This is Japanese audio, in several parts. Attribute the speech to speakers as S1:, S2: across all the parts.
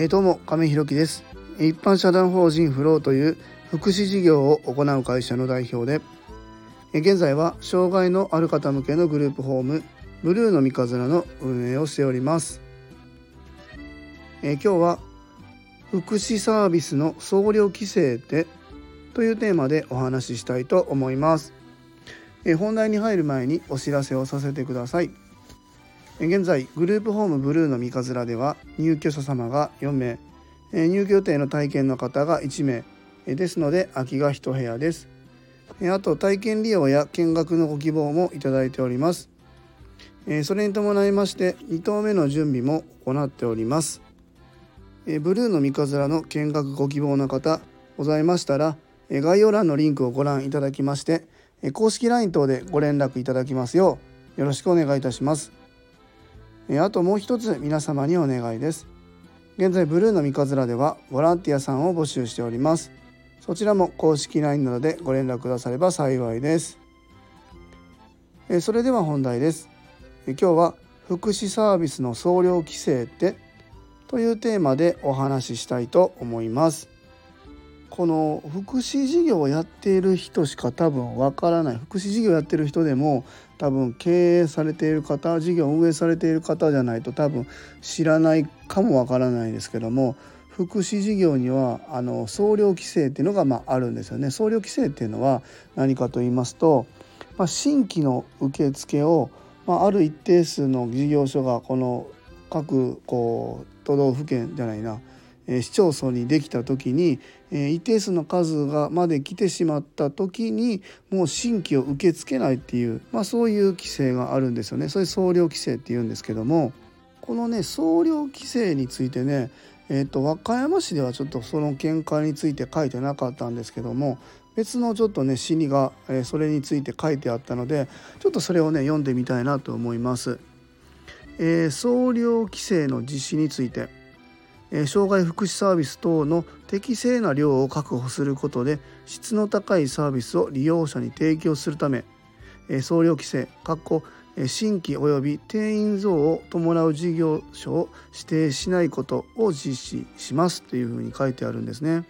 S1: えー、どうも亀弘樹です。一般社団法人フローという福祉事業を行う会社の代表で現在は障害のある方向けのグループホームブルーの三日面の運営をしております、え、今日は福祉サービスの総量規制ってというテーマでお話ししたいと思います、え、本題に入る前にお知らせをさせてください。現在グループホームブルーの三日面では入居者様が4名入居予定の体験の方が1名ですので空きが1部屋です。あと体験利用や見学のご希望もいただいております。それに伴いまして2棟目の準備も行っております。ブルーの三日面の見学ご希望の方ございましたら概要欄のリンクをご覧いただきまして公式 LINE 等でご連絡いただきますようよろしくお願いいたします。あともう一つ皆様にお願いです。現在ブルーの三日面ではボランティアさんを募集しております。そちらも公式 LINE などでご連絡くだされば幸いです。それでは本題です。今日は福祉サービスの総量規制ってというテーマでお話ししたいと思います。この福祉事業をやっている人しか多分わからない福祉事業やってる人でも多分経営されている方事業を運営されている方じゃないと多分知らないかもわからないですけども福祉事業にはあの総量規制っていうのがまああるんですよね。総量規制っていうのは何かと言いますと、まあ、新規の受付を、まあ、ある一定数の事業所がこの各こう都道府県じゃないな市町村にできた時に一定数の数がまで来てしまった時にもう新規を受け付けないっていう、まあ、そういう規制があるんですよねそれ総量規制っていうんですけどもこのね総量規制についてねえーと、和歌山市ではちょっとその見解について書いてなかったんですけども別のちょっとね死にが、えー、それについて書いてあったのでちょっとそれをね読んでみたいなと思います。えー、総量規制の実施について障害福祉サービス等の適正な量を確保することで質の高いサービスを利用者に提供するため総量規制新規及び定員増を伴う事業所を指定しないことを実施しますというふうに書いてあるんですね。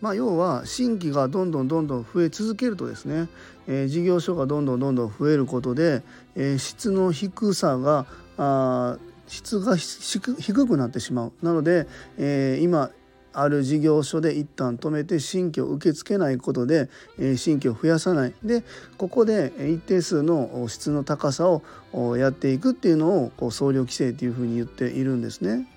S1: まあ、要は新規がどんどんどんどん増え続けるとですね、えー、事業所がどんどんどんどん増えることで、えー、質の低さがあ質が低くなってしまうなので、えー、今ある事業所で一旦止めて新規を受け付けないことで、えー、新規を増やさないでここで一定数の質の高さをやっていくっていうのをこう総量規制というふうに言っているんですね。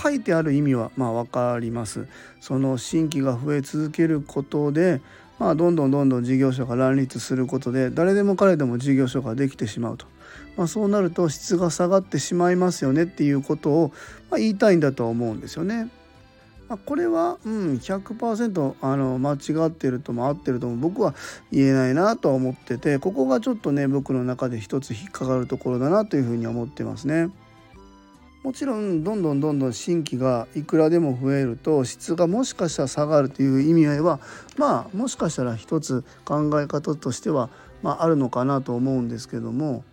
S1: 書いてある意味はまあ分かります。その新規が増え続けることで、まあ、どんどんどんどん事業所が乱立することで誰でも彼でも事業所ができてしまうと。まあ、そうなると質が下がってしまいますよねっていうことを、ま言いたいんだとは思うんですよね。ま、これは、うん、100%あの間違ってるとも合ってるとも僕は言えないなとは思っててここがちょっとね僕の中で一つ引っかかるところだなというふうに思ってますね。もちろんどんどんどんどん新規がいくらでも増えると質がもしかしたら下がるという意味合いはまあもしかしたら一つ考え方としては、まあ、あるのかなと思うんですけども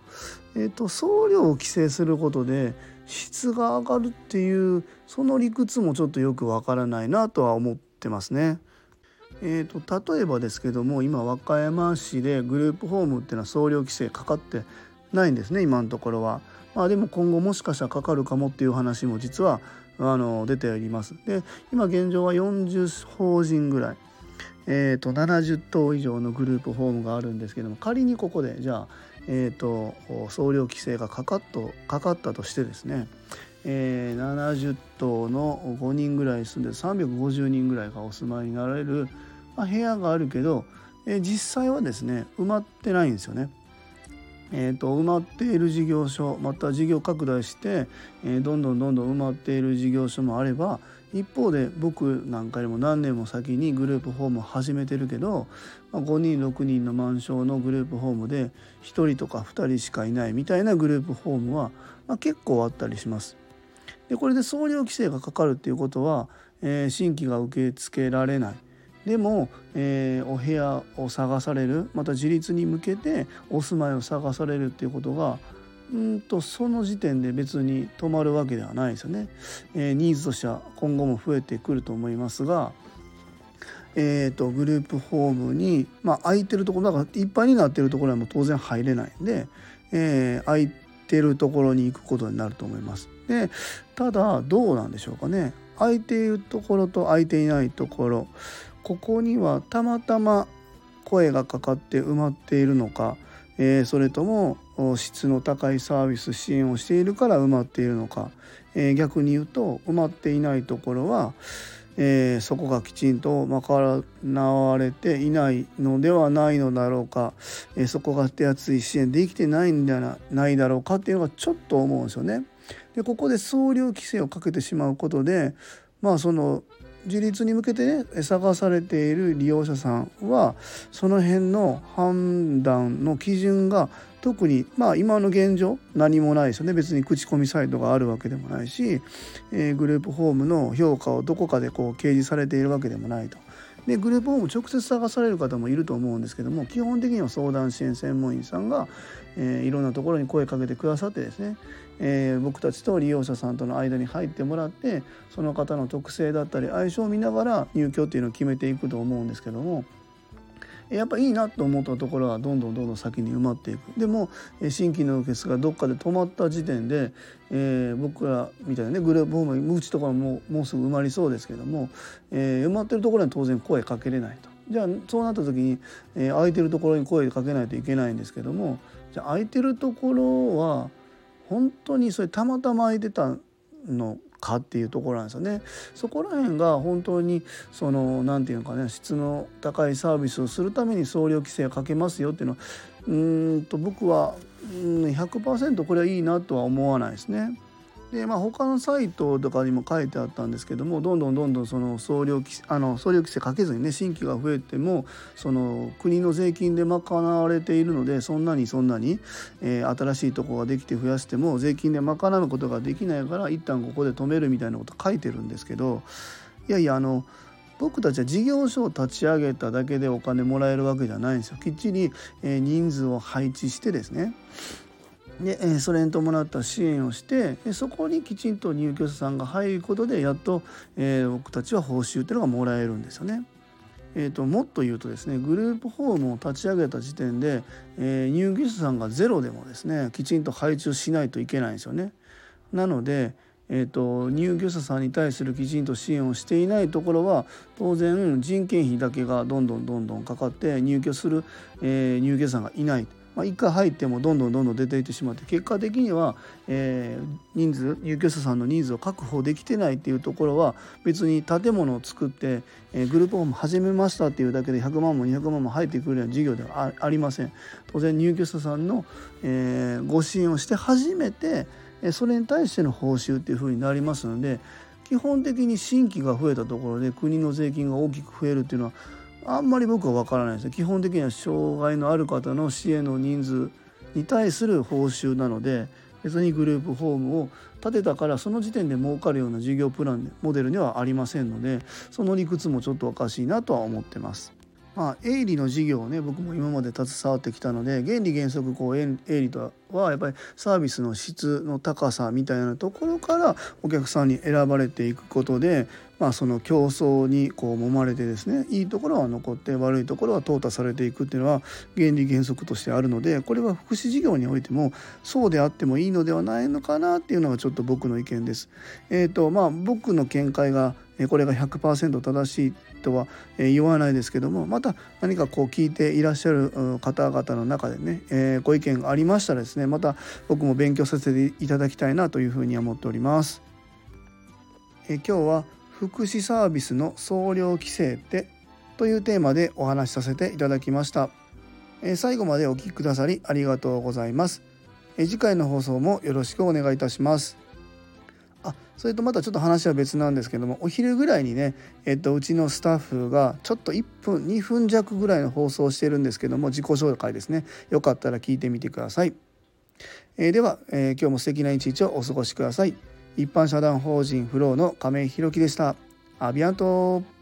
S1: えーと、送料を規制することで質が上がるっていうその理屈もちょっとよくわからないなとは思ってますね。えーと、例えばですけども今和歌山市でグループホームっていうのは送料規制かかってないんですね今のところは。まあ、でも今後もしかしたらかかるかもっていう話も実はあの出ております。で今現状は40法人ぐらい、えーと、70棟以上のグループホームがあるんですけども仮にここでじゃあえーと、総量規制がかかっとかかったとしてですね、えー、70棟の5人ぐらい住んで350人ぐらいがお住まいになられる、まあ、部屋があるけど、えー、実際はですね埋まってないんですよね。えーと、埋まっている事業所また事業拡大して、えー、どんどんどんどん埋まっている事業所もあれば一方で僕なんかよりも何年も先にグループホームを始めてるけど、まあ、5人6人のマンションのグループホームで1人とか2人しかいないみたいなグループホームは、まあ、結構あったりします。でこれで送料規制がかかるっていうことは、えー、新規が受け付けられないでも、えー、お部屋を探されるまた自立に向けてお住まいを探されるっていうことがうんとその時点で別に止まるわけではないですよね。えー、ニーズとしては今後も増えてくると思いますが、えーと、グループホームに、まあ、空いてるところだからいっぱいになってるところはもう当然入れないんで、えー、空いてるところに行くことになると思います。でただどうなんでしょうかね。空いているところと空いていないところ。ここにはたまたま声がかかって埋まっているのか、えー、それとも質の高いサービス支援をしているから埋まっているのか、えー、逆に言うと埋まっていないところは、えー、そこがきちんと賄われていないのではないのだろうか、えー、そこが手厚い支援できてないんじゃないだろうかっていうのがちょっと思うんですよね。でここで総量規制をかけてしまうことでまあその自立に向けてね探されている利用者さんはその辺の判断の基準が特にまあ今の現状何もないですよね別に口コミサイトがあるわけでもないし、えー、グループホームの評価をどこかでこう掲示されているわけでもないと。でグループホーム直接探される方もいると思うんですけども基本的には相談支援専門員さんが、えー、いろんなところに声かけてくださってですね、えー、僕たちと利用者さんとの間に入ってもらってその方の特性だったり相性を見ながら入居っていうのを決めていくと思うんですけどもやっぱいいなと思ったところはどんどんどんどん先に埋まっていくでも新規の受付がどっかで止まった時点で、えー、僕らみたいなねグループホームうちとかももうすぐ埋まりそうですけども、えー、埋まってるところに当然声かけれないと。じゃあそうなった時に、えー、空いてるところに声かけないといけないんですけどもじゃあ空いてるところは本当にそれたまたま空いてたのかっていうところなんですよね。そこら辺が本当にその何て言うのかね質の高いサービスをするために送料規制をかけますよっていうのはうんと僕は100%これはいいなとは思わないですね。でまあ他のサイトとかにも書いてあったんですけどもどんどんどんどんその送料あの送料規制かけずにね新規が増えてもその国の税金で賄われているのでそんなにそんなに、えー、新しいとこができて増やしても税金で賄うことができないから一旦ここで止めるみたいなこと書いてるんですけどいやいやあの僕たちは事業所を立ち上げただけでお金もらえるわけじゃないんですよ。きっちり、えー、人数を配置してですねでそれに伴った支援をしてそこにきちんと入居者さんが入ることでやっと、えー、僕たちは報酬っていうのがもらえるんですよね。えーと、もっと言うとですねグループホームを立ち上げた時点で、えー、入居者さんがゼロでもですねきちんと配置をしないといけないんですよね。なので、えーと、入居者さんに対するきちんと支援をしていないところは当然人件費だけがどんどんどんどんかかって入居する、えー、入居者さんがいない。まあ、1回入ってもどんどんどんどん出ていってしまって結果的には、えー、人数入居者さんのニーズを確保できてないっていうところは別に建物を作って、えー、グループホーム始めましたっていうだけで100万も200万も入ってくるような事業ではありません。当然入居者さんの、えー、ご支援をして初めてそれに対しての報酬っていうふうになりますので基本的に新規が増えたところで国の税金が大きく増えるっていうのはあんまり僕は分からないです基本的には障害のある方の支援の人数に対する報酬なので別にグループホームを建てたからその時点で儲かるような事業プランモデルにはありませんのでその理屈もちょっとおかしいなとは思ってます。まあ、営利の事業をね僕も今まで携わってきたので原理原則こう営利とはやっぱりサービスの質の高さみたいなところからお客さんに選ばれていくことで、まあ、その競争にこう揉まれてですねいいところは残って悪いところは淘汰されていくっていうのは原理原則としてあるのでこれは福祉事業においてもそうであってもいいのではないのかなっていうのがちょっと僕の意見です。えーとまあ、僕の見解がこれが100%正しいとは言わないですけどもまた何かこう聞いていらっしゃる方々の中でね、えご意見がありましたらですねまた僕も勉強させていただきたいなというふうに思っております。え今日は福祉サービスの総量規制ってというテーマでお話しさせていただきました。え最後までお聴きくださりありがとうございます。え次回の放送もよろしくお願いいたします。あそれとまたちょっと話は別なんですけどもお昼ぐらいにね、えっと、うちのスタッフがちょっと1分2分弱ぐらいの放送をしてるんですけども自己紹介ですねよかったら聞いてみてください、えー、では、えー、今日も素敵な一日をお過ごしください。一般社団法人フローの亀井弘樹でした。アビアント。